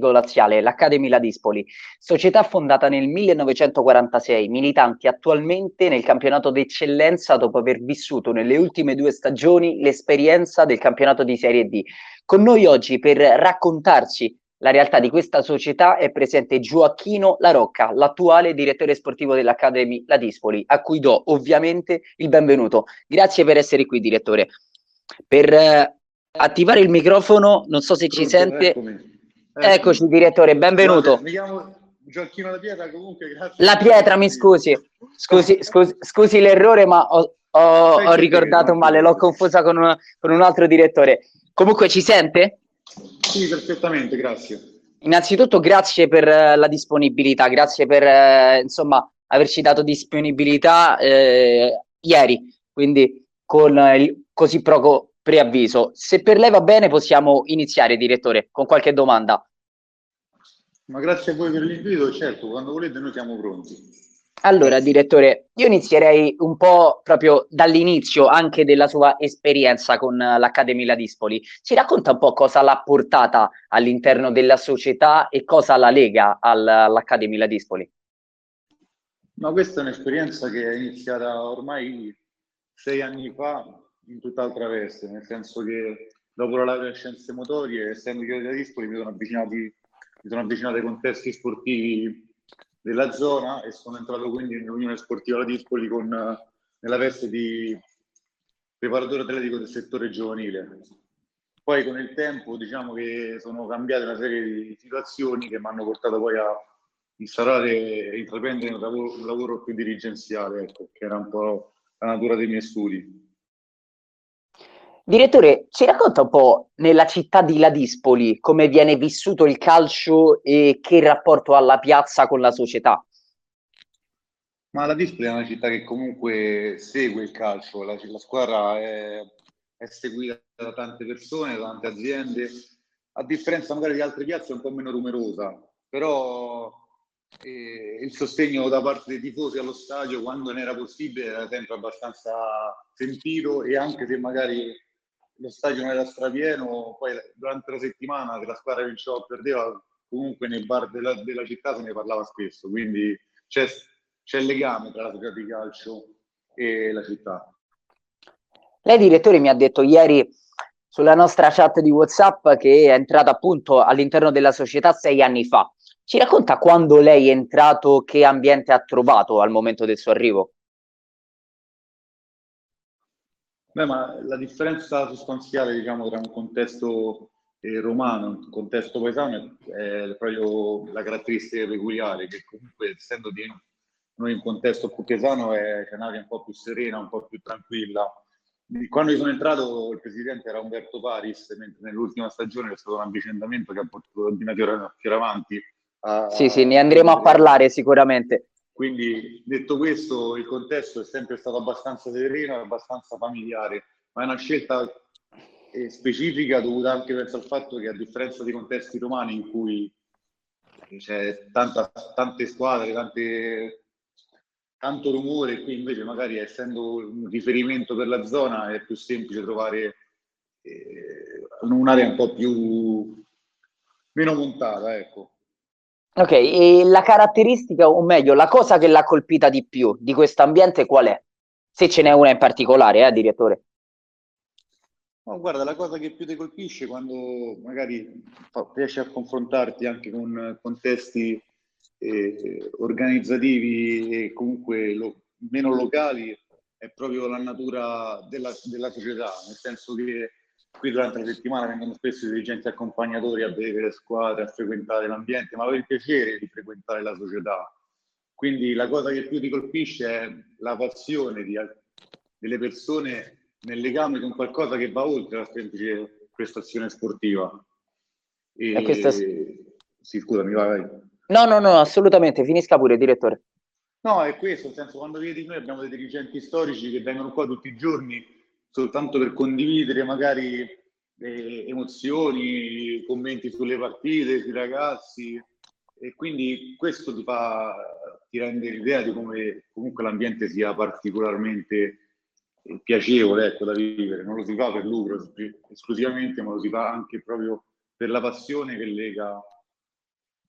laziale, l'Academy Ladispoli, società fondata nel 1946, militanti attualmente nel campionato d'eccellenza dopo aver vissuto nelle ultime due stagioni l'esperienza del campionato di Serie D. Con noi oggi per raccontarci la realtà di questa società è presente Gioacchino La Rocca, l'attuale direttore sportivo dell'Academy Ladispoli, a cui do ovviamente il benvenuto. Grazie per essere qui, direttore. Per eh, attivare il microfono, non so se Pronto, ci sente. Eccomi. Eccoci, direttore, benvenuto. Mi chiamo Gioacchino La Pietra, comunque grazie. La Pietra, mi scusi. Scusi, scusi, scusi l'errore, ma ho, ho, ho ricordato male, l'ho confusa con un, con un altro direttore. Comunque ci sente? Sì, perfettamente, grazie. Innanzitutto grazie per uh, la disponibilità, grazie per uh, insomma averci dato disponibilità eh, ieri, quindi con il così poco preavviso. Se per lei va bene possiamo iniziare, direttore, con qualche domanda. Ma grazie a voi per l'invito, certo, quando volete noi siamo pronti. Allora, direttore, io inizierei un po' proprio dall'inizio anche della sua esperienza con l'Accademia Ladispoli. Ci racconta un po' cosa l'ha portata all'interno della società e cosa la lega all'Accademia Ladispoli? Ma questa è un'esperienza che è iniziata ormai sei anni fa in tutt'altra veste, nel senso che dopo la laurea in scienze motorie, essendo io di Dispoli, mi sono, mi sono avvicinato ai contesti sportivi della zona e sono entrato quindi in Unione Sportiva La Dispoli con, nella veste di preparatore atletico del settore giovanile. Poi con il tempo diciamo che sono cambiate una serie di situazioni che mi hanno portato poi a instaurare e intraprendere un lavoro, un lavoro più dirigenziale, ecco, che era un po' la natura dei miei studi. Direttore, ci racconta un po' nella città di Ladispoli come viene vissuto il calcio e che rapporto ha la piazza con la società? Ma Ladispoli è una città che comunque segue il calcio, la, la squadra è, è, seguita da tante persone, da tante aziende, a differenza magari di altre piazze un po' meno numerosa, però eh, il sostegno da parte dei tifosi allo stadio quando ne era possibile era sempre abbastanza sentito e anche se magari lo stadio era strapieno, poi durante la settimana che la squadra vinceva o perdeva, comunque nei bar della, della città se ne parlava spesso, quindi c'è, c'è il legame tra la società di calcio e la città. Lei direttore mi ha detto ieri sulla nostra chat di Whatsapp che è entrata appunto all'interno della società sei anni fa. Ci racconta quando lei è entrato, che ambiente ha trovato al momento del suo arrivo? Beh, ma la differenza sostanziale, diciamo, tra un contesto eh, romano e un contesto paesano è proprio la caratteristica peculiare, che comunque, essendo di noi un contesto più paesano, è un'area un po' più serena, un po' più tranquilla. Quando io sono entrato, il presidente era Umberto Paris, mentre nell'ultima stagione c'è stato un avvicendamento che ha portato Ordinatore Fioravanti. A, sì, sì, ne andremo a parlare sicuramente. Quindi detto questo, il contesto è sempre stato abbastanza sereno e abbastanza familiare, ma è una scelta eh, specifica dovuta anche penso al fatto che a differenza dei contesti romani in cui c'è tanta, tante squadre, tante, tanto rumore, qui invece magari essendo un riferimento per la zona è più semplice trovare eh, un'area un po' più meno montata, ecco. Ok, e la caratteristica, o meglio, la cosa che l'ha colpita di più di questo ambiente qual è? Se ce n'è una in particolare, eh, direttore. No, guarda, la cosa che più ti colpisce quando magari riesci a confrontarti anche con contesti eh, organizzativi e comunque lo, meno locali è proprio la natura della, della società, nel senso che Qui durante la settimana vengono spesso i dirigenti accompagnatori a vedere le squadre, a frequentare l'ambiente, ma avere il piacere di frequentare la società. Quindi la cosa che più ti colpisce è la passione di, delle persone nel legame con qualcosa che va oltre la semplice prestazione sportiva. E, e questa... Sì, scusami, vai, vai. No, no, no, assolutamente, finisca pure, direttore. No, è questo, nel senso, quando vedi noi abbiamo dei dirigenti storici che vengono qua tutti i giorni soltanto per condividere magari eh, emozioni, commenti sulle partite, sui ragazzi e quindi questo ti fa ti rende l'idea di come comunque l'ambiente sia particolarmente eh, piacevole ecco, da vivere, non lo si fa per lucro esclusivamente, ma lo si fa anche proprio per la passione che lega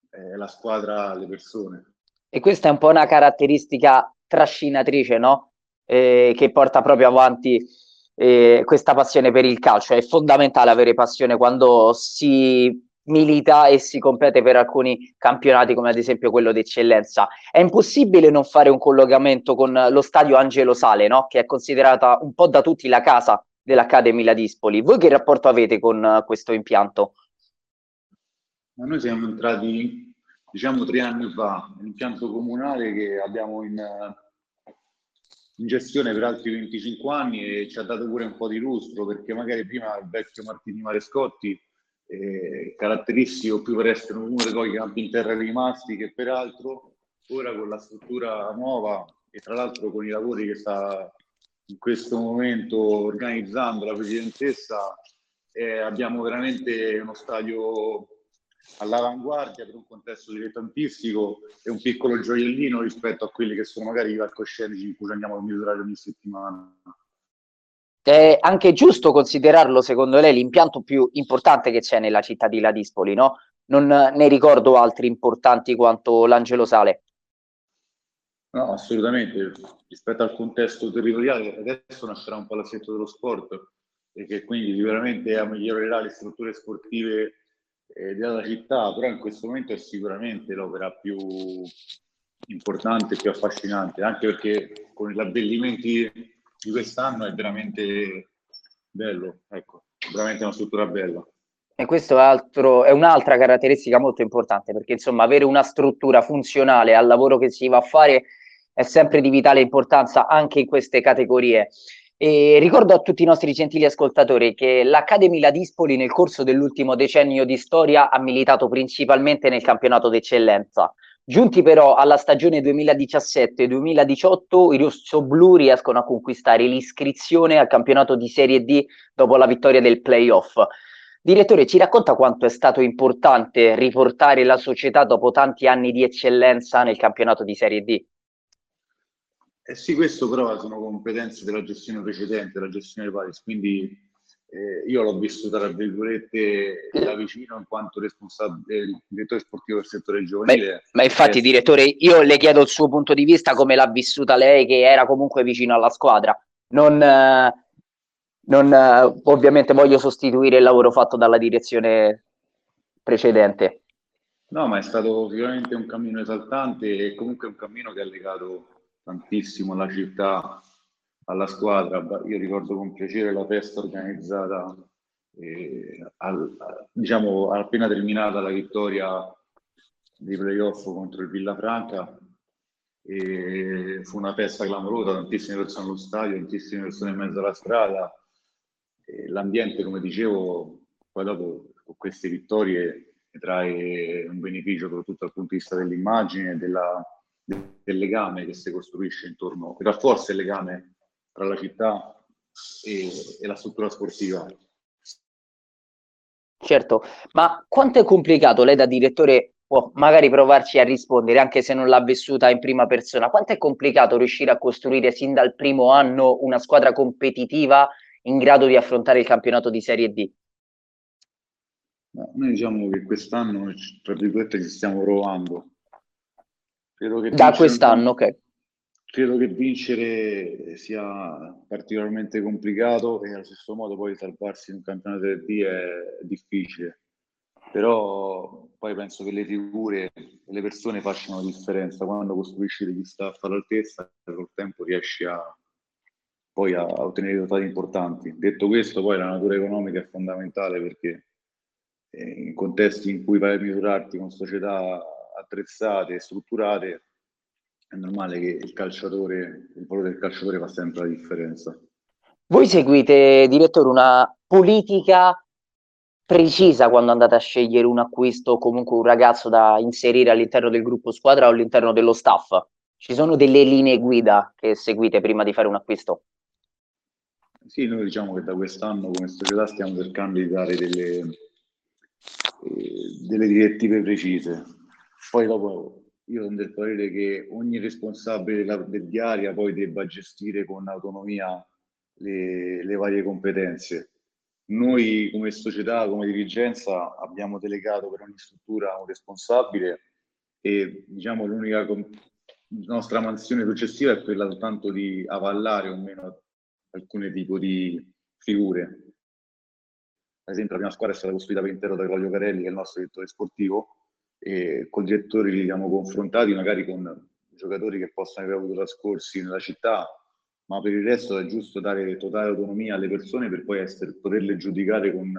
è la squadra, le persone. E questa è un po' una caratteristica trascinatrice, no? Eh, che porta proprio avanti eh, questa passione per il calcio. È fondamentale avere passione quando si milita e si compete per alcuni campionati come ad esempio quello d'eccellenza. È impossibile non fare un collegamento con lo stadio Angelo Sale, no? che è considerata un po' da tutti la casa dell'Academy Ladispoli. Voi che rapporto avete con questo impianto? Ma noi siamo entrati, diciamo, tre anni fa, un impianto comunale che abbiamo in, in gestione per altri 25 anni e ci ha dato pure un po' di lustro perché magari prima il vecchio Martini Marescotti eh, caratteristico più per essere uno dei pochi campi in terra rimasti che peraltro ora con la struttura nuova e tra l'altro con i lavori che sta in questo momento organizzando la presidentessa eh, abbiamo veramente uno stadio all'avanguardia per un contesto dilettantistico e un piccolo gioiellino rispetto a quelli che sono magari i palcoscenici in cui andiamo a misurare ogni settimana. È anche giusto considerarlo, secondo lei, l'impianto più importante che c'è nella città di Ladispoli, no? Non ne ricordo altri importanti quanto l'Angelo Sale. No, assolutamente. Rispetto al contesto territoriale, adesso nascerà un palazzetto dello sport e che quindi sicuramente migliorerà le strutture sportive eh, della città, però in questo momento è sicuramente l'opera più importante, più affascinante, anche perché con gli abbellimenti di quest'anno è veramente bello, ecco, veramente una struttura bella. E questo altro, è, un'altra caratteristica molto importante perché insomma avere una struttura funzionale al lavoro che si va a fare è sempre di vitale importanza anche in queste categorie. E ricordo a tutti i nostri gentili ascoltatori che l'Academy Ladispoli nel corso dell'ultimo decennio di storia ha militato principalmente nel campionato d'eccellenza. Giunti però alla stagione 2017-2018, i rossoblu riescono a conquistare l'iscrizione al campionato di Serie D dopo la vittoria del playoff. Direttore, ci racconta quanto è stato importante riportare la società dopo tanti anni di eccellenza nel campionato di Serie D? Eh sì, questo però sono competenze della gestione precedente, della gestione Paris, quindi eh, io l'ho vissuta tra virgolette da vicino in quanto responsabile direttore sportivo del settore giovanile. Beh, ma infatti, eh, direttore, io le chiedo il suo punto di vista, come l'ha vissuta lei, che era comunque vicino alla squadra. Non, eh, non eh, ovviamente voglio sostituire il lavoro fatto dalla direzione precedente. No, ma è stato sicuramente un cammino esaltante e comunque un cammino che ha legato tantissimo alla città alla squadra. Io ricordo con piacere la festa organizzata, eh, al, diciamo appena terminata la vittoria dei playoff contro il Villafranca. E fu una festa clamorosa, tantissime persone allo stadio, tantissime persone in mezzo alla strada. E l'ambiente, come dicevo, poi dopo con queste vittorie trae un beneficio soprattutto dal punto di vista dell'immagine, della, del legame che si costruisce intorno, che rafforza il legame tra la città e, e la struttura sportiva. Certo, ma quanto è complicato lei da direttore può magari provarci a rispondere, anche se non l'ha vissuta in prima persona, quanto è complicato riuscire a costruire sin dal primo anno una squadra competitiva in grado di affrontare il campionato di Serie D? No, noi diciamo che quest'anno, tra virgolette, ci stiamo provando. Da quest'anno, ok credo che vincere sia particolarmente complicato e allo stesso modo poi salvarsi in un campionato del D è difficile. Però poi penso che le figure e le persone facciano la differenza. Quando costruisci degli staff all'altezza, col tempo riesci a, poi a ottenere risultati importanti. Detto questo, poi la natura economica è fondamentale perché eh, in contesti in cui vai a misurarti con società attrezzate e strutturate, è normale che il calciatore, il valore del calciatore fa sempre la differenza. Voi seguite, direttore, una politica precisa quando andate a scegliere un acquisto o comunque un ragazzo da inserire all'interno del gruppo squadra o all'interno dello staff? Ci sono delle linee guida che seguite prima di fare un acquisto? Sì, noi diciamo che da quest'anno come società stiamo cercando di dare delle, eh, delle direttive precise. Poi dopo io sono del parere che ogni responsabile della, del diaria poi debba gestire con autonomia le, le varie competenze. noi come società, come dirigenza, abbiamo delegato per ogni struttura un responsabile e diciamo l'unica nostra mansione successiva è quella soltanto di avallare o meno alcune tipo di figure. Ad esempio la prima squadra è stata costruita per intero da Claudio Carelli, che è il nostro direttore sportivo, e con i direttori li abbiamo confrontati magari con giocatori che possono aver avuto trascorsi nella città, ma per il resto è giusto dare totale autonomia alle persone per poi essere, poterle giudicare con,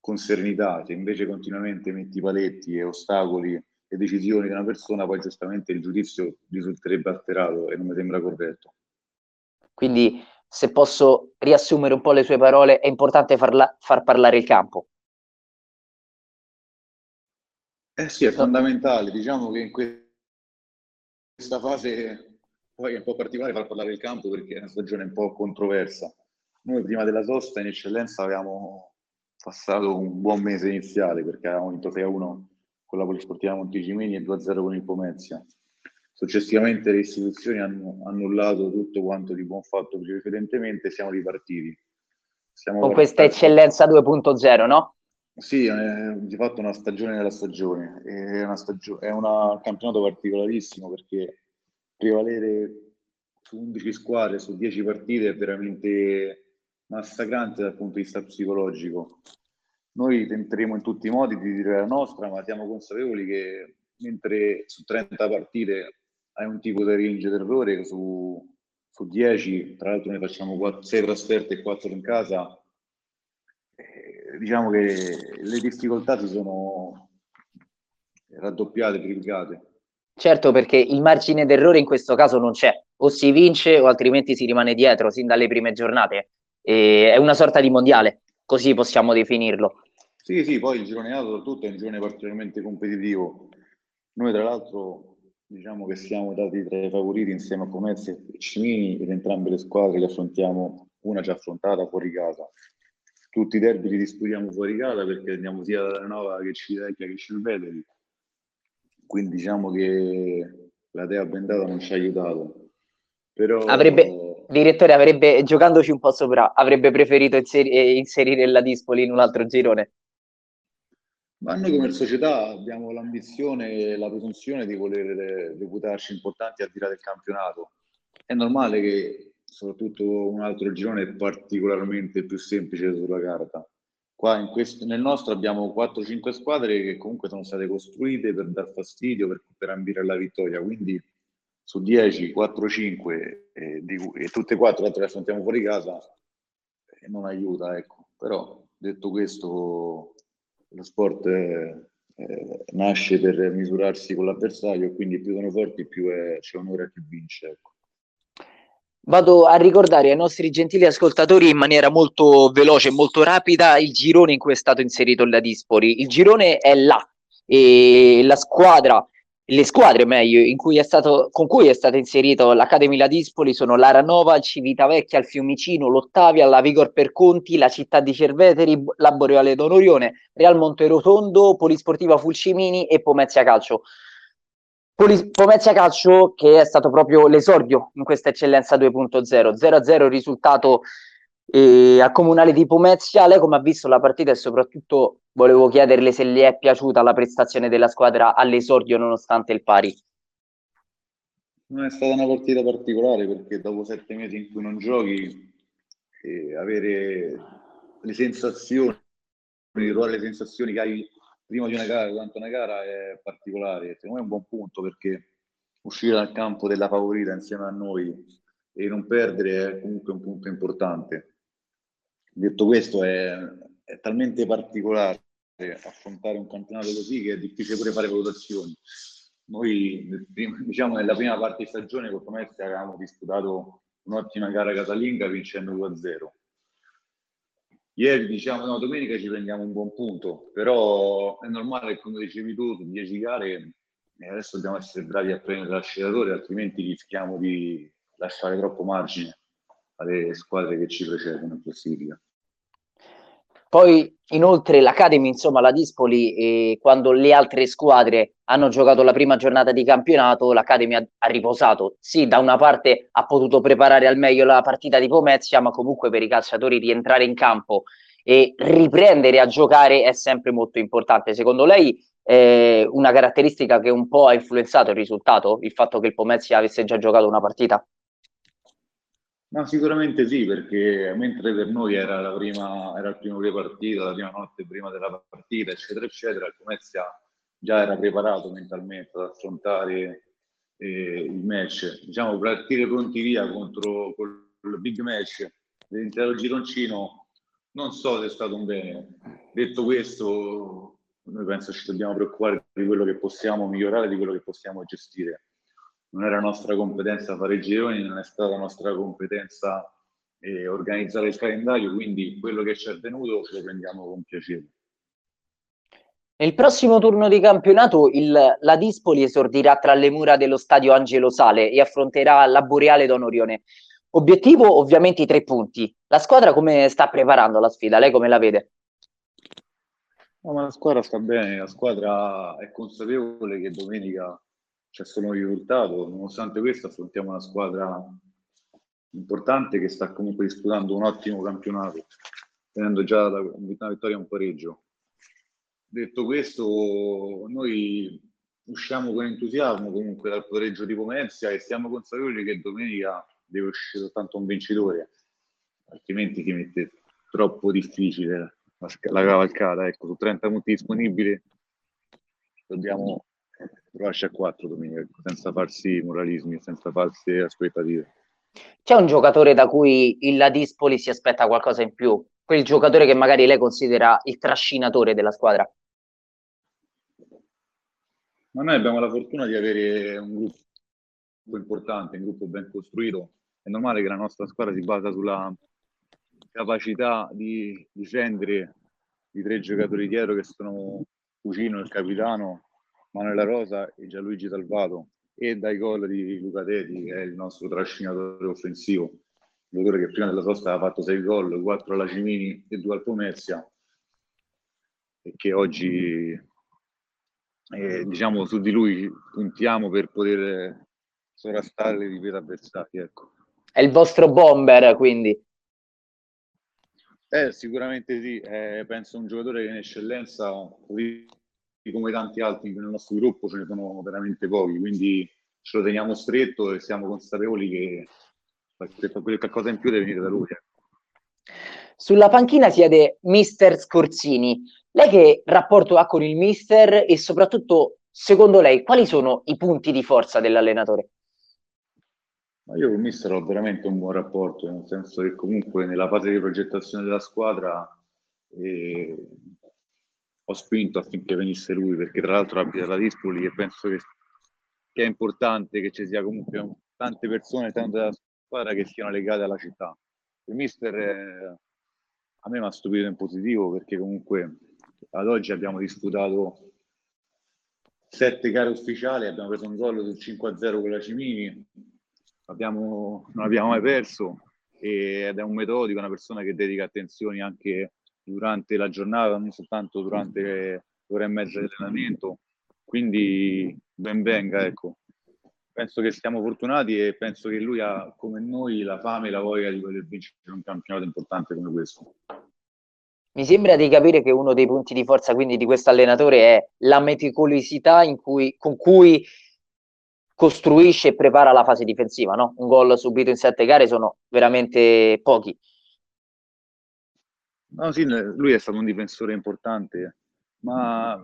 con serenità. Se invece continuamente metti paletti e ostacoli e decisioni di una persona, poi giustamente il giudizio risulterebbe alterato e non mi sembra corretto. Quindi, se posso riassumere un po' le sue parole, è importante farla, far parlare il campo. Eh sì, è fondamentale. Diciamo che in questa fase poi è un po' particolare far parlare il campo perché è una stagione un po' controversa. Noi prima della sosta in eccellenza avevamo passato un buon mese iniziale perché avevamo vinto 6-1 con la Polisportiva Monticimini e 2-0 con il Pomezia. Successivamente le istituzioni hanno annullato tutto quanto di buon fatto precedentemente e siamo ripartiti. Siamo con questa eccellenza 2.0, no? Sì, è di fatto una stagione nella stagione. È, una stagio- è un campionato particolarissimo perché prevalere su 11 squadre, su 10 partite è veramente massacrante dal punto di vista psicologico. Noi tenteremo in tutti i modi di dire la nostra, ma siamo consapevoli che mentre su 30 partite hai un tipo di range d'errore, su, su 10, tra l'altro noi facciamo 4, 6 trasferte e 4 in casa, diciamo che le difficoltà si sono raddoppiate, triplicate. Certo, perché il margine d'errore in questo caso non c'è, o si vince o altrimenti si rimane dietro sin dalle prime giornate. E è una sorta di mondiale, così possiamo definirlo. Sì, sì, poi il girone A soprattutto è un girone particolarmente competitivo. Noi tra l'altro diciamo che siamo dati tra i favoriti insieme a Pomezia e Cimini ed entrambe le squadre le affrontiamo, una già affrontata fuori casa. Tutti i derby li disputiamo fuori casa perché andiamo sia dalla Nova che Civitavecchia che Cilvedeli quindi diciamo che la Dea bendata non ci ha aiutato. Però... Avrebbe, direttore, avrebbe, giocandoci un po' sopra, avrebbe preferito inseri- eh, inserire la Dispoli in un altro girone? Ma noi come società abbiamo l'ambizione e la presunzione di voler reputarci importanti al di là del campionato. È normale che soprattutto un altro girone particolarmente più semplice sulla carta. Qua questo, nel nostro abbiamo 4-5 squadre che comunque sono state costruite per dar fastidio, per, per ambire alla vittoria, quindi su 10, 4-5 eh, e tutte e quattro le affrontiamo fuori casa eh, non aiuta, ecco. Però detto questo, lo sport eh, eh, nasce per misurarsi con l'avversario quindi più sono forti più è, c'è onore a chi vince, ecco. Vado a ricordare ai nostri gentili ascoltatori in maniera molto veloce e molto rapida il girone in cui è stato inserito il Dispoli. Il girone è là e la squadra, le squadre meglio, cui stato, con cui è stato inserito l'Academy Ladispoli sono l'Aranova, Civitavecchia, il Fiumicino, l'Ottavia, la Vigor Perconti, la Città di Cerveteri, la Boreale Donorione, Real Monterotondo, Polisportiva Fulcimini e Pomezia Calcio. Pomezia Calcio che è stato proprio l'esordio in questa eccellenza 2.0, 0-0 il risultato eh, al comunale di Pomezia. Lei come ha visto la partita e soprattutto volevo chiederle se le è piaciuta la prestazione della squadra all'esordio nonostante il pari. Non è stata una partita particolare perché dopo sette mesi in cui non giochi, eh, avere le sensazioni, ritrovare le sensazioni che hai prima di una gara, durante una gara è particolare. Secondo me è un buon punto perché uscire dal campo della favorita insieme a noi e non perdere è comunque un punto importante. Detto questo, è, è talmente particolare affrontare un campionato così che è difficile pure fare valutazioni. Noi, diciamo, nella prima parte di stagione con Pomezia avevamo disputato un'ottima gara casalinga vincendo 2-0 Ieri diciamo no, domenica ci prendiamo un buon punto, però è normale come dicevi tu, su 10 gare eh, adesso dobbiamo essere bravi a prendere l'acceleratore, altrimenti rischiamo di lasciare troppo margine alle squadre che ci precedono in classifica. Poi inoltre l'Academy, insomma la Dispoli, eh, quando le altre squadre hanno giocato la prima giornata di campionato, l'Academy ha, ha, riposato. Sì, da una parte ha potuto preparare al meglio la partita di Pomezia, ma comunque per i calciatori rientrare in campo e riprendere a giocare è sempre molto importante. Secondo lei eh, una caratteristica che un po' ha influenzato il risultato, il fatto che il Pomezia avesse già giocato una partita? Ma sicuramente sì, perché mentre per noi era, la prima, era il primo pre-partita, la prima notte prima della partita, eccetera, eccetera, il Pomezia già era preparato mentalmente ad affrontare eh, il match. Diciamo, partire pronti via contro il big match dell'intero gironcino, non so se è stato un bene. Detto questo, noi penso ci dobbiamo preoccupare di quello che possiamo migliorare, di quello che possiamo gestire non era nostra competenza fare i gironi, non è stata nostra competenza eh, organizzare il calendario, quindi quello che ci è venuto ce lo prendiamo con piacere. Nel prossimo turno di campionato il, la Dispoli esordirà tra le mura dello stadio Angelo Sale e affronterà la Boreale Donorione. Obiettivo ovviamente i tre punti. La squadra come sta preparando la sfida? Lei come la vede? No, ma la squadra sta bene, la squadra è consapevole che domenica c'è solo un risultato. Nonostante questo, affrontiamo una squadra importante che sta comunque disputando un ottimo campionato, tenendo già la, una vittoria un pareggio. Detto questo, noi usciamo con entusiasmo comunque dal pareggio di Pomezia e siamo consapevoli che domenica deve uscire soltanto un vincitore, altrimenti si mette troppo difficile la cavalcata. Ecco, su 30 punti disponibili dobbiamo provarci a 4 domenica, senza farsi moralismi, senza farsi aspettative. C'è un giocatore da cui il Dispoli si aspetta qualcosa in più? Quel giocatore che magari lei considera il trascinatore della squadra? Ma noi abbiamo la fortuna di avere un gruppo importante, un gruppo ben costruito. È normale che la nostra squadra si basa sulla capacità di difendere i tre giocatori dietro che sono Cucino, il capitano Manuela Rosa e Gianluigi Salvato e dai gol di Luca Teti che è il nostro trascinatore offensivo. Il giocatore che prima della sosta aveva fatto 6 gol, 4 alla Cimini e 2 al Pomezia. E che oggi eh, diciamo su di lui puntiamo per poter sovrastare le difese avversarie ecco. è il vostro bomber quindi. Eh, sicuramente sì, eh, penso un giocatore che in eccellenza come tanti altri nel nostro gruppo ce ne sono veramente pochi, quindi ce lo teniamo stretto e siamo consapevoli che qualcosa in più deve venire da lui. Sulla panchina siede mister Scorzini. Lei che rapporto ha con il mister e soprattutto, secondo lei, quali sono i punti di forza dell'allenatore? Ma io con il mister ho veramente un buon rapporto, nel senso che comunque nella fase di progettazione della squadra eh, ho spinto affinché venisse lui, perché tra l'altro abita da Dispoli e penso che, che, è importante che ci sia comunque tante persone, tanto della squadra che siano legate alla città. Il mister eh, a me mi ha stupito in positivo perché comunque ad oggi abbiamo disputato sette gare ufficiali, abbiamo preso un gol sul 5-0 con la Cimini, abbiamo, non abbiamo mai perso ed è un metodico, una persona che dedica attenzioni anche durante la giornata, non soltanto durante l'ora e mezza di allenamento. Quindi ben venga, ecco. Penso che siamo fortunati e penso che lui ha, come noi, la fame e la voglia di voler vincere un campionato importante come questo. Mi sembra di capire che uno dei punti di forza quindi di questo allenatore è la meticolosità cui, con cui costruisce e prepara la fase difensiva, no? Un gol subito in sette gare sono veramente pochi. No, sì, lui è stato un difensore importante, ma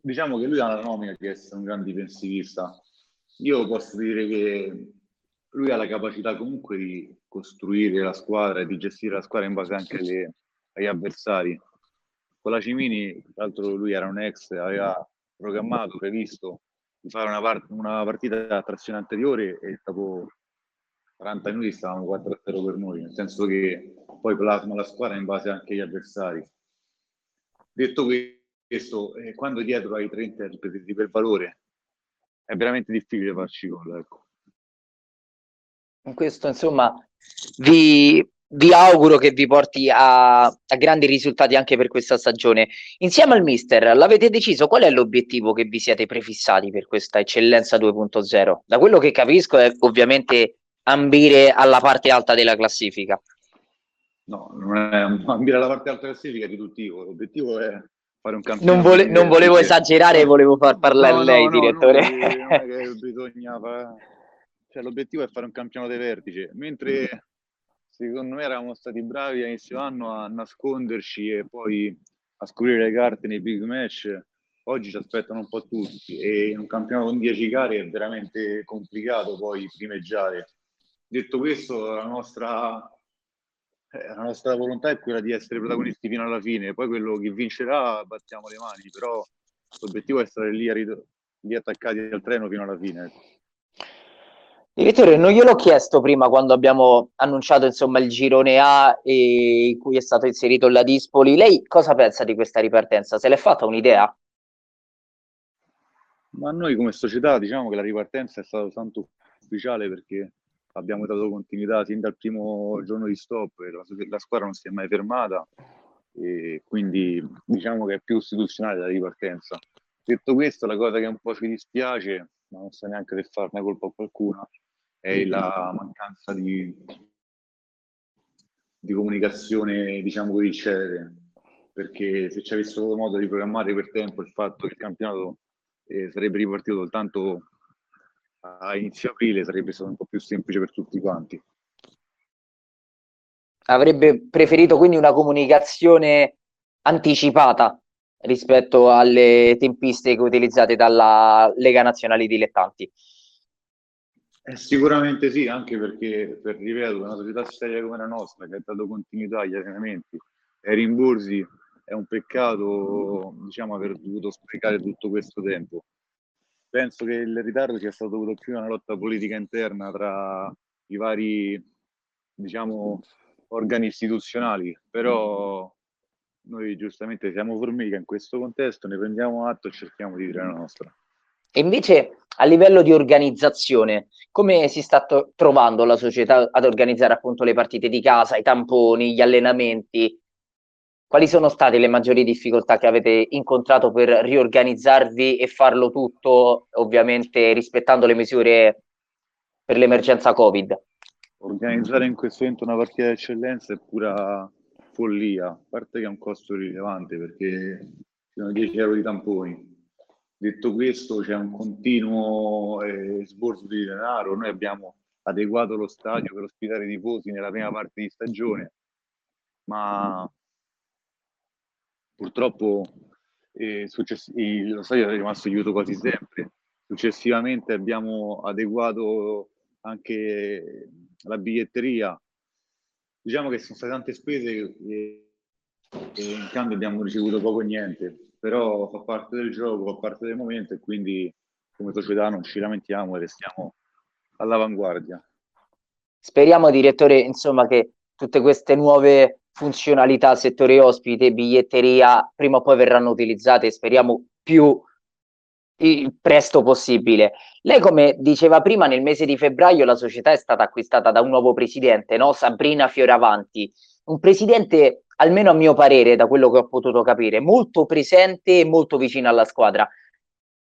diciamo che lui ha la nomina di essere un gran difensivista. Io posso dire che lui ha la capacità comunque di costruire la squadra e di gestire la squadra in base anche alle, agli avversari. Con la Cimini, tra l'altro lui era un ex, aveva programmato, previsto di fare una, part- una partita a trazione anteriore e dopo 40 minuti stavamo 4-0 per noi, nel senso che poi plasma la squadra in base anche agli avversari. Detto questo, eh, quando dietro hai tre interpreti per valore, è veramente difficile farci gol. Ecco. In questo, insomma, vi, vi auguro che vi porti a, a, grandi risultati anche per questa stagione. Insieme al mister, l'avete deciso qual è l'obiettivo che vi siete prefissati per questa eccellenza 2.0? Da quello che capisco è ovviamente ambire alla parte alta della classifica. No, non è ambire alla parte alta della classifica è riduttivo, l'obiettivo è fare un campionato. Non, vole, non volevo esagerare, volevo far parlare no, lei, no, direttore. No, non è che bisogna fare... cioè, l'obiettivo è fare un campionato di vertice, mentre secondo me eravamo stati bravi a inizio anno a nasconderci e poi a scoprire le carte nei big match. Oggi ci aspettano un po' tutti e in un campionato con 10 gare è veramente complicato poi primeggiare. Detto questo, la nostra, la nostra volontà è quella di essere protagonisti fino alla fine, poi quello che vincerà battiamo le mani, però l'obiettivo è stare lì, lì attaccati al treno fino alla fine. Direttore, non gliel'ho chiesto prima quando abbiamo annunciato insomma il girone A in cui è stato inserito la Dispoli. Lei cosa pensa di questa ripartenza? Se l'è fatta un'idea? Ma noi come società diciamo che la ripartenza è stata tanto ufficiale perché abbiamo dato continuità sin dal primo giorno di stop, la, la squadra non si è mai fermata e quindi diciamo che è più istituzionale la ripartenza. Detto questo, la cosa che un po' ci dispiace, ma non so neanche se farne colpa a qualcuno, è la mancanza di, di comunicazione, diciamo così, celere, perché se ci avessero avuto modo di programmare per tempo il fatto che il campionato eh, sarebbe ripartito soltanto a inizio aprile, sarebbe stato un po' più semplice per tutti quanti. Avrebbe preferito quindi una comunicazione anticipata rispetto alle tempistiche utilizzate dalla Lega Nazionale Dilettanti. Eh, sicuramente sì, anche perché, per ripeto, una società seria come la nostra, che ha dato continuità agli allenamenti e ai rimborsi, è un peccato, diciamo, aver dovuto sprecare tutto questo tempo. Penso che il ritardo sia stato dovuto più a una lotta politica interna tra i vari, diciamo, organi istituzionali, però noi giustamente siamo formica in questo contesto, ne prendiamo atto e cerchiamo di dire la nostra. E invece a livello di organizzazione, come si sta to- trovando la società ad organizzare appunto le partite di casa, i tamponi, gli allenamenti? Quali sono state le maggiori difficoltà che avete incontrato per riorganizzarvi e farlo tutto, ovviamente rispettando le misure per l'emergenza Covid? Organizzare in questo momento una partita d'eccellenza è pura follia, a parte che è un costo rilevante perché ci sono 10 euro di tamponi Detto questo, c'è un continuo eh, sborso di denaro. Noi abbiamo adeguato lo stadio per ospitare i tifosi nella prima parte di stagione, ma purtroppo eh, success- lo stadio è rimasto chiuso quasi sempre. Successivamente abbiamo adeguato anche la biglietteria. Diciamo che sono state tante spese e, e in cambio abbiamo ricevuto poco o niente però fa parte del gioco, fa parte del momento e quindi come società non ci lamentiamo e restiamo all'avanguardia. Speriamo, direttore, insomma, che tutte queste nuove funzionalità, settore ospite, biglietteria, prima o poi verranno utilizzate, speriamo più il presto possibile. Lei, come diceva prima, nel mese di febbraio la società è stata acquistata da un nuovo presidente, no? Sabrina Fioravanti, un presidente almeno a mio parere, da quello che ho potuto capire, molto presente e molto vicino alla squadra.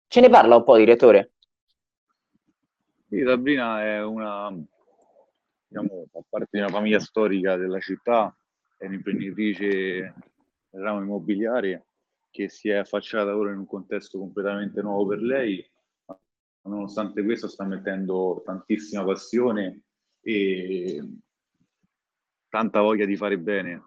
Ce ne parla un po', direttore? Sì, Sabrina è una, diciamo, fa parte di una famiglia storica della città, è un'imprenditrice del ramo immobiliare che si è affacciata ora in un contesto completamente nuovo per lei, ma nonostante questo sta mettendo tantissima passione e tanta voglia di fare bene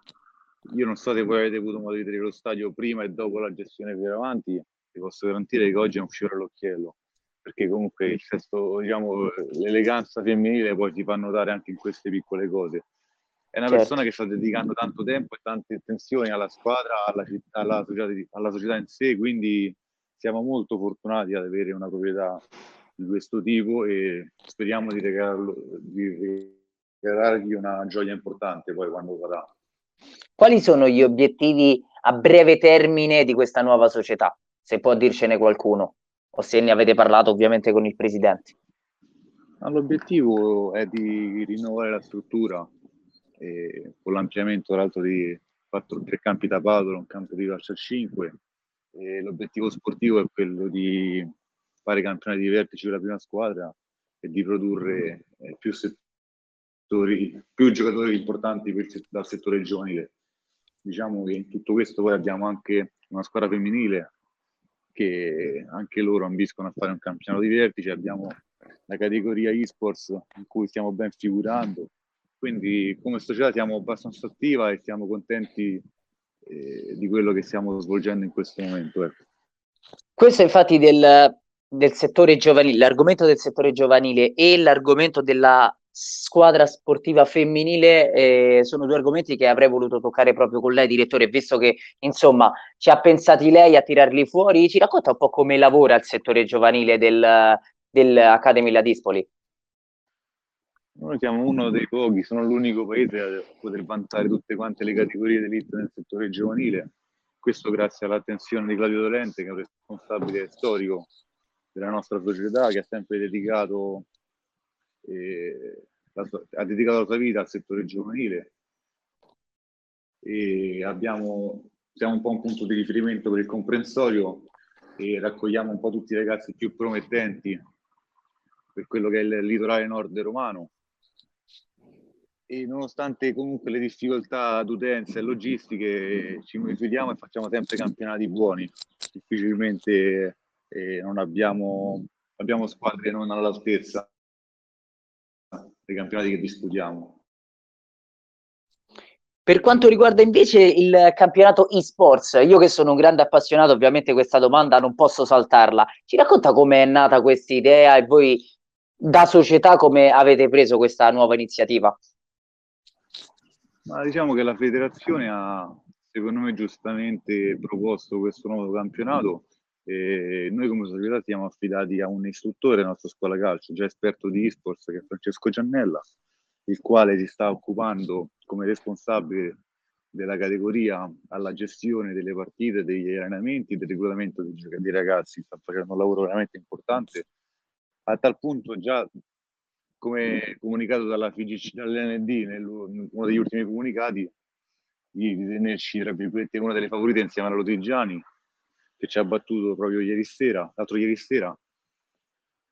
io non so se voi avete avuto modo di vedere lo stadio prima e dopo la gestione più avanti, vi posso garantire che oggi è un fiore all'occhiello, perché comunque il sesto, diciamo, l'eleganza femminile poi si fa notare anche in queste piccole cose. È una certo. persona che sta dedicando tanto tempo e tante attenzioni alla squadra, alla, città, alla, società, alla società in sé, quindi siamo molto fortunati ad avere una proprietà di questo tipo e speriamo di, regalarlo, di regalargli una gioia importante poi quando sarà. Quali sono gli obiettivi a breve termine di questa nuova società? Se può dircene qualcuno, o se ne avete parlato ovviamente con il presidente. L'obiettivo è di rinnovare la struttura, e con l'ampliamento tra l'altro di fatto tre campi da Padova, un campo di calcio a 5 e l'obiettivo sportivo è quello di fare campionati di vertice per la prima squadra e di produrre eh, più settori, più giocatori importanti per, dal settore giovanile. Diciamo che in tutto questo poi abbiamo anche una squadra femminile che anche loro ambiscono a fare un campionato di vertice, abbiamo la categoria esports in cui stiamo ben figurando, quindi come società siamo abbastanza attiva e siamo contenti eh, di quello che stiamo svolgendo in questo momento. Ecco. Questo infatti del, del settore giovanile, l'argomento del settore giovanile e l'argomento della squadra sportiva femminile eh, sono due argomenti che avrei voluto toccare proprio con lei, direttore, visto che insomma ci ha pensati lei a tirarli fuori. Ci racconta un po' come lavora il settore giovanile del, dell'Academy La Dispoli? Noi siamo uno dei pochi, sono l'unico paese a poter vantare tutte quante le categorie d'elite nel settore giovanile. Questo grazie all'attenzione di Claudio Dolente, che è un responsabile storico della nostra società, che ha sempre dedicato eh, sua, ha dedicato la sua vita al settore giovanile e abbiamo, siamo un po' un punto di riferimento per il comprensorio e raccogliamo un po' tutti i ragazzi più promettenti per quello che è il litorale nord romano e nonostante comunque le difficoltà d'utenza e logistiche ci rifiutiamo e facciamo sempre campionati buoni difficilmente eh, non abbiamo, abbiamo squadre non all'altezza dei campionati che discutiamo. Per quanto riguarda invece il campionato eSports, io che sono un grande appassionato, ovviamente questa domanda non posso saltarla. Ci racconta come è nata questa idea e voi da società come avete preso questa nuova iniziativa? Ma diciamo che la federazione ha, secondo me, giustamente proposto questo nuovo campionato e noi come società siamo affidati a un istruttore della nostra scuola calcio, già esperto di esports, che è Francesco Giannella, il quale si sta occupando come responsabile della categoria alla gestione delle partite, degli allenamenti, del regolamento dei, ragazzi. Sta facendo un lavoro veramente importante. A tal punto già come comunicato dalla FIGC, dall'ND, in uno degli ultimi comunicati, di tenerci, tra virgolette, una delle favorite insieme alla Lotigiani, che ci ha battuto proprio ieri sera, l'altro ieri sera.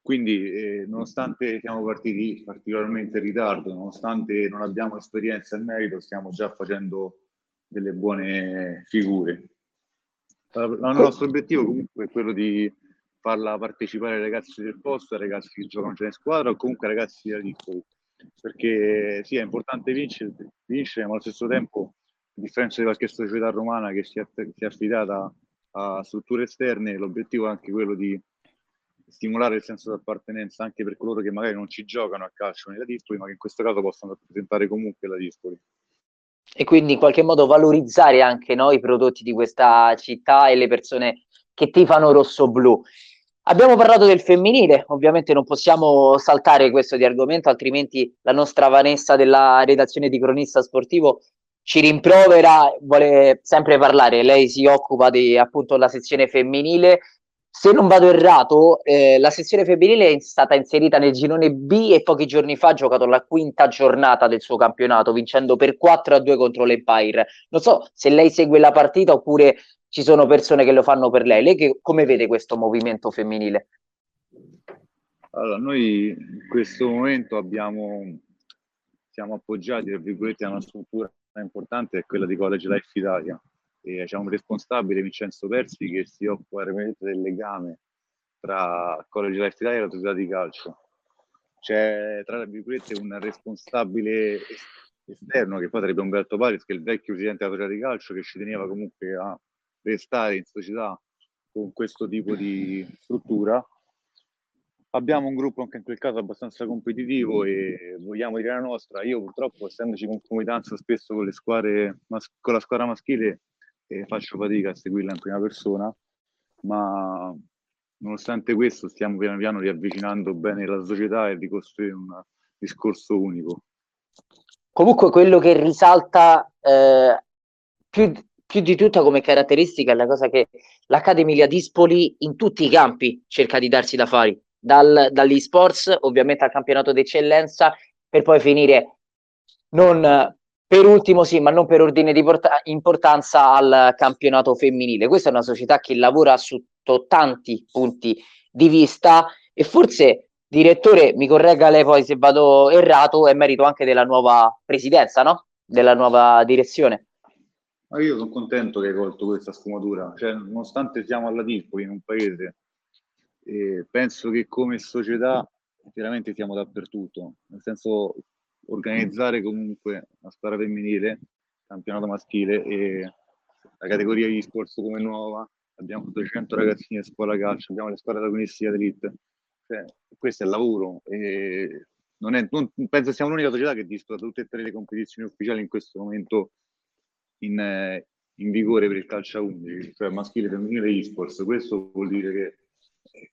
Quindi, eh, nonostante siamo partiti particolarmente in ritardo, nonostante non abbiamo esperienza e merito, stiamo già facendo delle buone figure. Il nostro obiettivo comunque è quello di farla partecipare ai ragazzi del posto, ai ragazzi che giocano già in squadra o comunque ai ragazzi da piccoli. Perché sì, è importante vincere, vincere, ma allo stesso tempo, a differenza di qualche società romana che si è, si è affidata a strutture esterne, l'obiettivo è anche quello di stimolare il senso di appartenenza anche per coloro che magari non ci giocano a calcio nella Dispoli, ma che in questo caso possono rappresentare comunque la Dispoli. E quindi in qualche modo valorizzare anche no, i prodotti di questa città e le persone che tifano rosso-blu. Abbiamo parlato del femminile, ovviamente non possiamo saltare questo di argomento, altrimenti la nostra Vanessa della redazione di cronista sportivo ci rimprovera, vuole sempre parlare, lei si occupa di appunto la sezione femminile. Se non vado errato, eh, la sezione femminile è stata inserita nel girone B e pochi giorni fa ha giocato la quinta giornata del suo campionato, vincendo per 4 a 2 contro l'Empire. Non so se lei segue la partita oppure ci sono persone che lo fanno per lei. Lei che, come vede questo movimento femminile? Allora, noi in questo momento abbiamo, siamo appoggiati, tra virgolette, a una struttura importante è quella di College Life Italia. E c'è un responsabile, Vincenzo Persi, che si occupa del legame tra College Life Italia e la società di calcio. C'è, tra virgolette, un responsabile esterno, che poi sarebbe Umberto Paris, che è il vecchio presidente della società di calcio, che ci teneva comunque a restare in società con questo tipo di struttura abbiamo un gruppo anche in quel caso abbastanza competitivo e vogliamo dire la nostra. Io purtroppo, essendoci concomitanza spesso con le squadre, con la squadra maschile, eh, faccio fatica a seguirla in prima persona, ma nonostante questo stiamo piano piano riavvicinando bene la società e ricostruire un discorso unico. Comunque quello che risalta eh, più, più, di tutto come caratteristica è la cosa che l'Accademia Dispoli in tutti i campi cerca di darsi da fare dal, dagli sports ovviamente al campionato d'eccellenza per poi finire non Per ultimo, sì, ma non per ordine di importanza al campionato femminile. Questa è una società che lavora sotto tanti punti di vista e forse, direttore, mi corregga lei poi se vado errato, è merito anche della nuova presidenza, no? Della nuova direzione. Ma io sono contento che hai colto questa sfumatura, cioè, nonostante siamo alla Dispoli in un paese, eh, penso che come società veramente siamo dappertutto, nel senso organizzare comunque la squadra femminile, campionato maschile e la categoria di sport come nuova, abbiamo 200 ragazzini a scuola calcio, abbiamo le squadre agonistiche d'elite, cioè, questo è il lavoro e non è, non, penso siamo l'unica società che disputa tutte e tre le competizioni ufficiali in questo momento in, in vigore per il calcio a 11, cioè maschile, femminile e e-sports. Questo vuol dire che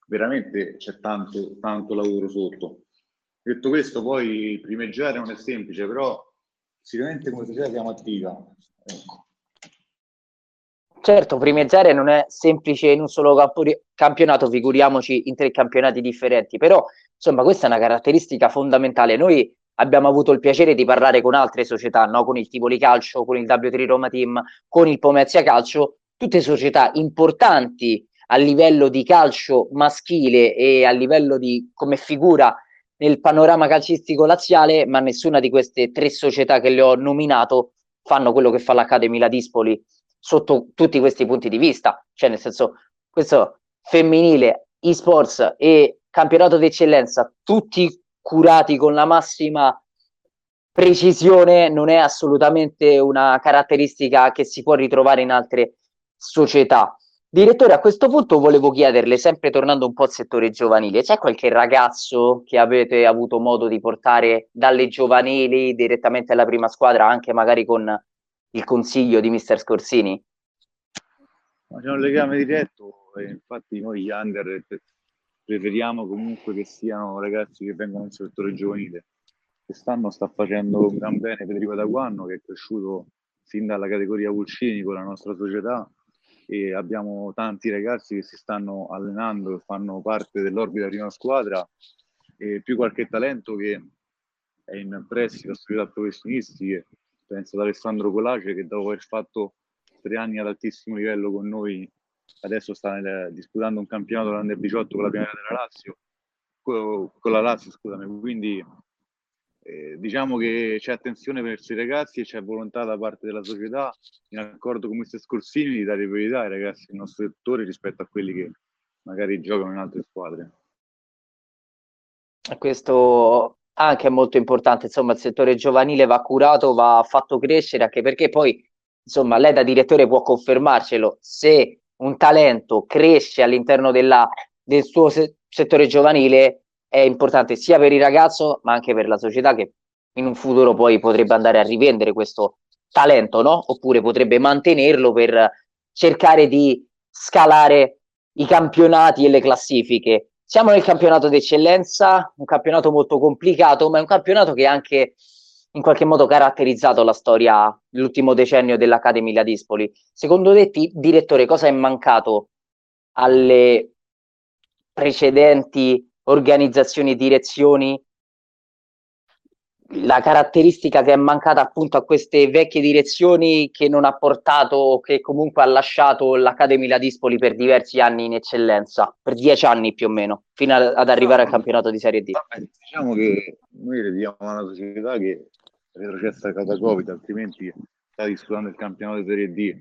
veramente c'è tanto, tanto lavoro sotto. Detto questo, poi primeggiare non è semplice, però sicuramente come società siamo attiva. Ecco. Certo, primeggiare non è semplice in un solo campionato, figuriamoci in tre campionati differenti, però insomma questa è una caratteristica fondamentale. Noi abbiamo avuto il piacere di parlare con altre società, no? con il Tivoli Calcio, con il W3 Roma Team, con il Pomezia Calcio, tutte società importanti a livello di calcio maschile e a livello di come figura nel panorama calcistico laziale, ma nessuna di queste tre società che le ho nominato fanno quello che fa l'Academy Ladispoli sotto tutti questi punti di vista, cioè nel senso questo femminile, e-sports e campionato d'eccellenza, tutti curati con la massima precisione, non è assolutamente una caratteristica che si può ritrovare in altre società. Direttore, a questo punto volevo chiederle, sempre tornando un po' al settore giovanile, c'è qualche ragazzo che avete avuto modo di portare dalle giovanili direttamente alla prima squadra, anche magari con il consiglio di mister Scorsini? C'è un legame diretto, e infatti noi gli under preferiamo comunque che siano ragazzi che vengono nel settore giovanile. Quest'anno sta facendo un gran bene Federico Daguanno che è cresciuto fin dalla categoria Pulcini con la nostra società e abbiamo tanti ragazzi che si stanno allenando e fanno parte dell'orbita prima squadra e più qualche talento che è in prestito a società professionistiche penso ad Alessandro Colace che dopo aver fatto tre anni ad altissimo livello con noi adesso sta nel, disputando un campionato dell'Under 18 con la prima della Lazio. Con, con la Lazio scusami. Quindi eh, diciamo che c'è attenzione verso i ragazzi e c'è volontà da parte della società, in accordo con questi Scorsini, di dare priorità ai ragazzi del nostro settore rispetto a quelli che magari giocano in altre squadre. Questo anche è molto importante, insomma il settore giovanile va curato, va fatto crescere, anche perché poi, insomma, lei da direttore può confermarcelo, se un talento cresce all'interno della, del suo se- settore giovanile, è importante sia per il ragazzo ma anche per la società che in un futuro poi potrebbe andare a rivendere questo talento, no? Oppure potrebbe mantenerlo per cercare di scalare i campionati e le classifiche. Siamo nel campionato d'eccellenza, un campionato molto complicato, ma è un campionato che ha anche in qualche modo caratterizzato la storia, l'ultimo decennio dell'Academy Ladispoli. Secondo te, direttore, cosa è mancato alle precedenti organizzazioni e direzioni, la caratteristica che è mancata appunto a queste vecchie direzioni che non ha portato, che comunque ha lasciato l'Accademia Dispoli per diversi anni in eccellenza, per dieci anni più o meno, fino ad arrivare al campionato di Serie D. Diciamo che noi crediamo a una società che retrocessa a causa Covid, altrimenti sta disputando il campionato di Serie D.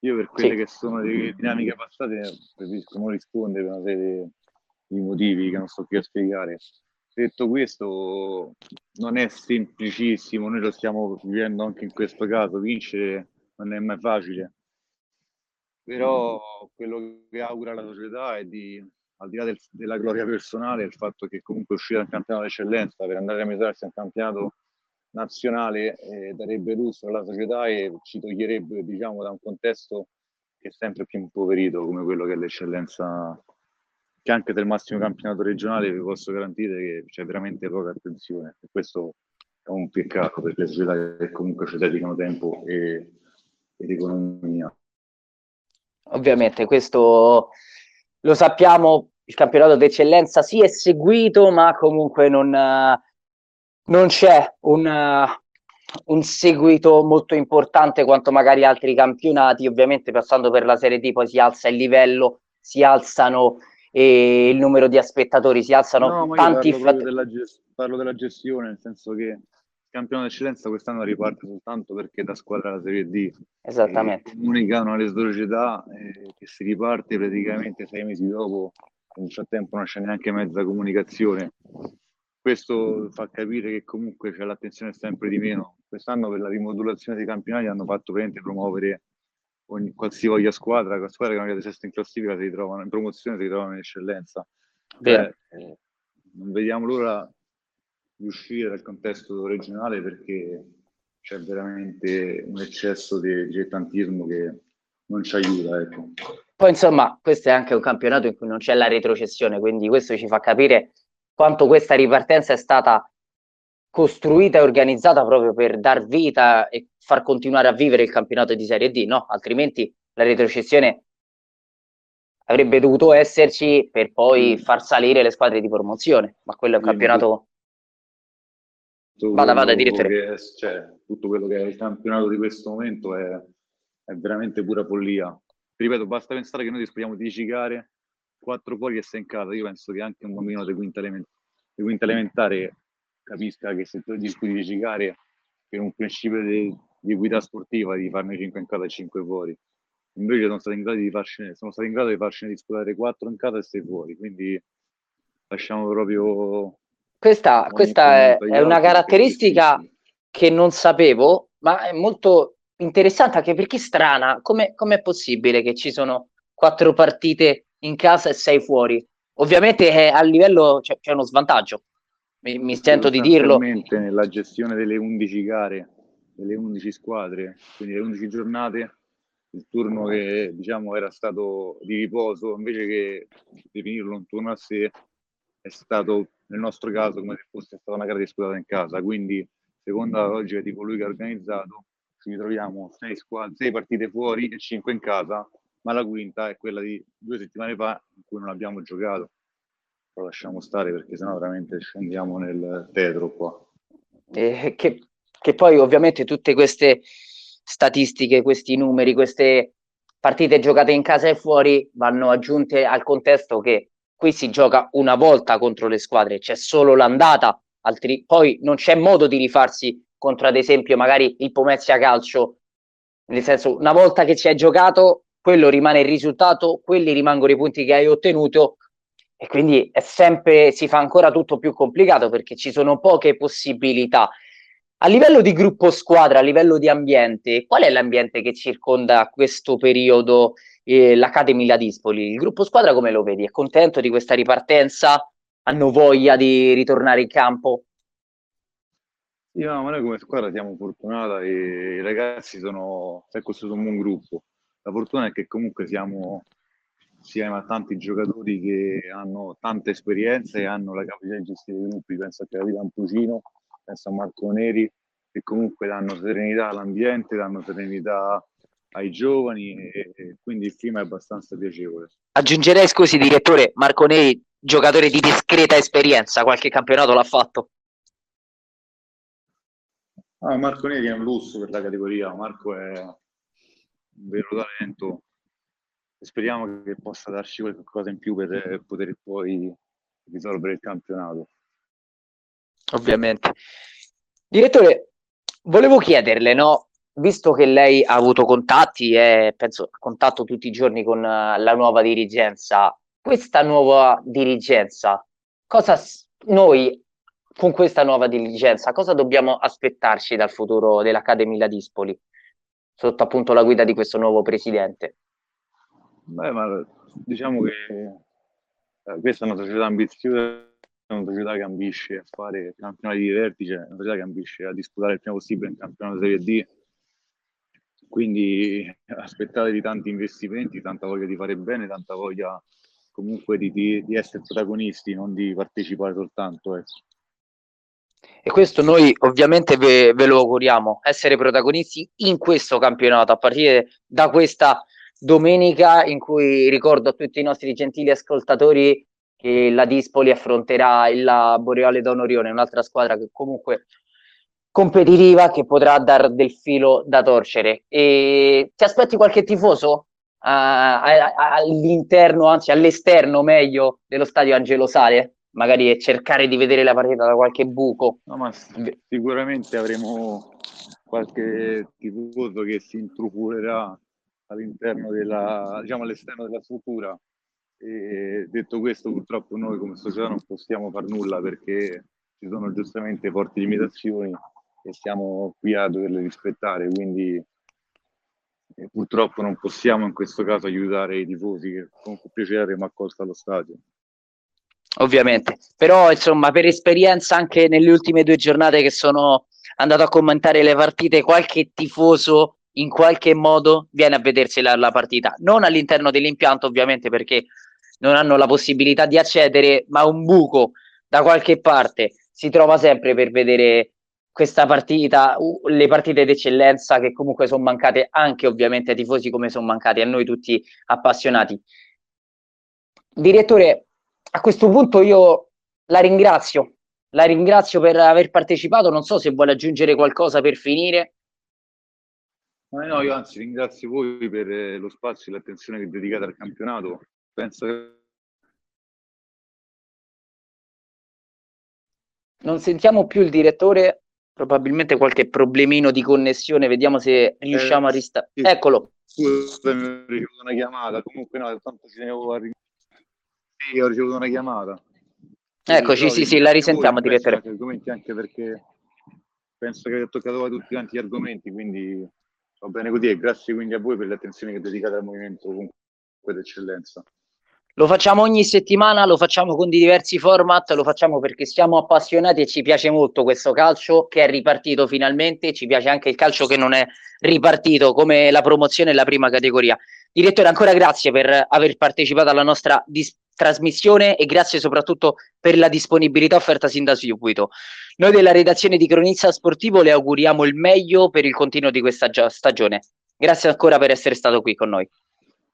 Io per quelle sì. che sono le dinamiche passate preferisco non rispondere per una serie i motivi che non sto qui a spiegare. Detto questo, non è semplicissimo, noi lo stiamo vivendo anche in questo caso, vincere non è mai facile, però quello che augura la società è di, al di là del, della gloria personale, il fatto che comunque uscire dal campionato d'eccellenza per andare a misurarsi al campionato nazionale eh, darebbe lustro alla società e ci toglierebbe diciamo, da un contesto che è sempre più impoverito come quello che è l'eccellenza che anche del massimo campionato regionale vi posso garantire che c'è veramente poca attenzione e questo è un peccato per le società che comunque ci dedicano tempo e, ed economia. Ovviamente questo lo sappiamo, il campionato d'eccellenza sì è seguito ma comunque non, non c'è un, un seguito molto importante quanto magari altri campionati, ovviamente passando per la Serie D poi si alza il livello, si alzano eh, il numero di spettatori, si alzano no, tanti parlo, fat- della gest- parlo della gestione, nel senso che il campionato d'eccellenza quest'anno riparte soltanto perché da squadra la Serie D. Esattamente. comunicano alle società eh, che si riparte praticamente sei mesi dopo, nel frattempo non c'è neanche mezza comunicazione questo fa capire che comunque c'è l'attenzione sempre di meno. Quest'anno per la rimodulazione dei campionati hanno fatto veramente promuovere ogni, qualsivoglia squadra, la squadra che magari sesta in classifica si ritrovano in promozione, si ritrovano in eccellenza. Cioè, eh, non vediamo l'ora di uscire dal contesto regionale perché c'è veramente un eccesso di dilettantismo che non ci aiuta. Ecco. Poi insomma, questo è anche un campionato in cui non c'è la retrocessione, quindi questo ci fa capire quanto questa ripartenza è stata costruita e organizzata proprio per dar vita e far continuare a vivere il campionato di Serie D, no? Altrimenti la retrocessione avrebbe dovuto esserci per poi far salire le squadre di promozione, ma quello è un campionato... Vada, vada, direttore. Cioè, tutto quello che è il campionato di questo momento è, è veramente pura follia. Ripeto, basta pensare che noi disponiamo di 10 gare quattro fuori e sei in casa. Io penso che anche un bambino di quinta, element- di quinta elementare capisca che se tu discuti di giocare per un principio di, di equità sportiva di farne 5 in casa e 5 fuori. Invece sono stati in grado di farcene, sono stati in grado di farcene disputare 4 in casa e 6 fuori. Quindi lasciamo proprio. Questa, questa è, è una caratteristica che non sapevo, ma è molto interessante anche perché strana. Come è possibile che ci sono quattro partite in casa e sei fuori. Ovviamente eh, a livello c'è, c'è, uno svantaggio, mi, mi sento di dirlo. Nella gestione delle 11 gare, delle 11 squadre, quindi le 11 giornate, il turno che diciamo era stato di riposo, invece che definirlo un turno a sé, è stato nel nostro caso come se fosse stata una gara disputata in casa. Quindi, secondo la logica di colui che ha organizzato, ci ritroviamo 6 partite fuori e 5 in casa ma la quinta è quella di due settimane fa in cui non abbiamo giocato. Lo lasciamo stare perché sennò veramente scendiamo nel tetro qua. Eh, che, che poi ovviamente tutte queste statistiche, questi numeri, queste partite giocate in casa e fuori vanno aggiunte al contesto che qui si gioca una volta contro le squadre, c'è solo l'andata, altri, poi non c'è modo di rifarsi contro ad esempio magari il Pomezia Calcio, nel senso una volta che ci hai giocato quello rimane il risultato, quelli rimangono i punti che hai ottenuto e quindi è sempre, si fa ancora tutto più complicato perché ci sono poche possibilità. A livello di gruppo squadra, a livello di ambiente, qual è l'ambiente che circonda questo periodo eh, l'Academy Ladispoli? Il gruppo squadra come lo vedi? È contento di questa ripartenza? Hanno voglia di ritornare in campo? Sì, no, ma noi come squadra siamo fortunati e i ragazzi sono, si è costruito un buon gruppo la fortuna è che comunque siamo insieme a tanti giocatori che hanno tanta esperienza e hanno la capacità di gestire i gruppi. Penso a Capitan Pucino, penso a Marco Neri, che comunque danno serenità all'ambiente, danno serenità ai giovani e, e quindi il clima è abbastanza piacevole. Aggiungerei, scusi direttore, Marco Neri, giocatore di discreta esperienza, qualche campionato l'ha fatto? Ah, Marco Neri è un lusso per la categoria, Marco è un vero talento speriamo che possa darci qualcosa in più per poter poi risolvere il campionato. Ovviamente. Direttore, volevo chiederle, no? Visto che lei ha avuto contatti e penso a contatto tutti i giorni con la nuova dirigenza, questa nuova dirigenza, cosa noi con questa nuova dirigenza, cosa dobbiamo aspettarci dal futuro dell'Accademia Ladispoli? sotto appunto la guida di questo nuovo presidente? Beh, ma diciamo che eh, questa è una società ambiziosa, è una società che ambisce a fare campionati di vertice, una società che ambisce a disputare il prima possibile il campionato Serie D. Quindi aspettatevi tanti investimenti, tanta voglia di fare bene, tanta voglia comunque di, di, di essere protagonisti, non di partecipare soltanto. Ecco e questo noi ovviamente ve, ve, lo auguriamo, essere protagonisti in questo campionato a partire da questa domenica in cui ricordo a tutti i nostri gentili ascoltatori che la Dispoli affronterà il Boreale Donorione, un'altra squadra che comunque competitiva che potrà dar del filo da torcere. E ti aspetti qualche tifoso all'interno, anzi all'esterno meglio dello stadio Angelo Sale? Magari cercare di vedere la partita da qualche buco. No, sicuramente avremo qualche tifoso che si intrufolerà all'interno della, diciamo all'esterno della struttura. E detto questo, purtroppo noi come società non possiamo far nulla perché ci sono giustamente forti limitazioni e siamo qui a doverle rispettare, quindi eh, purtroppo non possiamo in questo caso aiutare i tifosi che con piacere avremo accolto allo stadio. Ovviamente, però insomma per esperienza anche nelle ultime due giornate che sono andato a commentare le partite, qualche tifoso in qualche modo viene a vedersi la, la partita, non all'interno dell'impianto ovviamente perché non hanno la possibilità di accedere, ma un buco da qualche parte si trova sempre per vedere questa partita, le partite d'eccellenza che comunque sono mancate anche ovviamente ai tifosi come sono mancati a noi tutti appassionati. Direttore, a questo punto io la ringrazio, la ringrazio per aver partecipato, non so se vuole aggiungere qualcosa per finire. No, io anzi ringrazio voi per eh, lo spazio e l'attenzione che dedicate al campionato. Penso che non sentiamo più il direttore, probabilmente qualche problemino di connessione, vediamo se riusciamo eh, a ristare. Sì. Eccolo. Scusa, ho ricevuto una chiamata, comunque no, tanto ci tenevo a Sì, ho ricevuto una chiamata. Eccoci, sì, sì, la risentiamo, direttore. Argomenti anche perché penso che ho toccato tutti quanti gli argomenti, quindi va bene così e grazie quindi a voi per l'attenzione che dedicate al movimento comunque d'eccellenza. Lo facciamo ogni settimana, lo facciamo con diversi format, lo facciamo perché siamo appassionati e ci piace molto questo calcio che è ripartito finalmente, ci piace anche il calcio che non è ripartito come la promozione e la prima categoria. Direttore, ancora grazie per aver partecipato alla nostra dis- trasmissione e grazie soprattutto per la disponibilità offerta sin da subito. Noi della redazione di Cronista Sportivo le auguriamo il meglio per il continuo di questa stagione. Grazie ancora per essere stato qui con noi.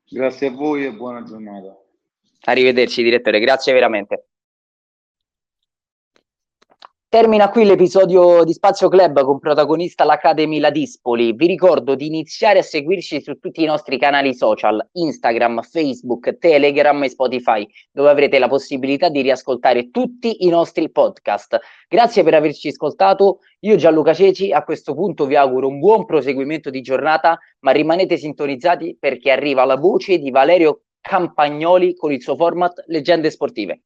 Grazie a voi e buona giornata. Arrivederci direttore, grazie veramente. Termina qui l'episodio di Spazio Club con protagonista l'Academy Ladispoli. Vi ricordo di iniziare a seguirci su tutti i nostri canali social, Instagram, Facebook, Telegram e Spotify, dove avrete la possibilità di riascoltare tutti i nostri podcast. Grazie per averci ascoltato. Io Gianluca Ceci a questo punto vi auguro un buon proseguimento di giornata, ma rimanete sintonizzati perché arriva la voce di Valerio Campagnoli con il suo format Leggende Sportive.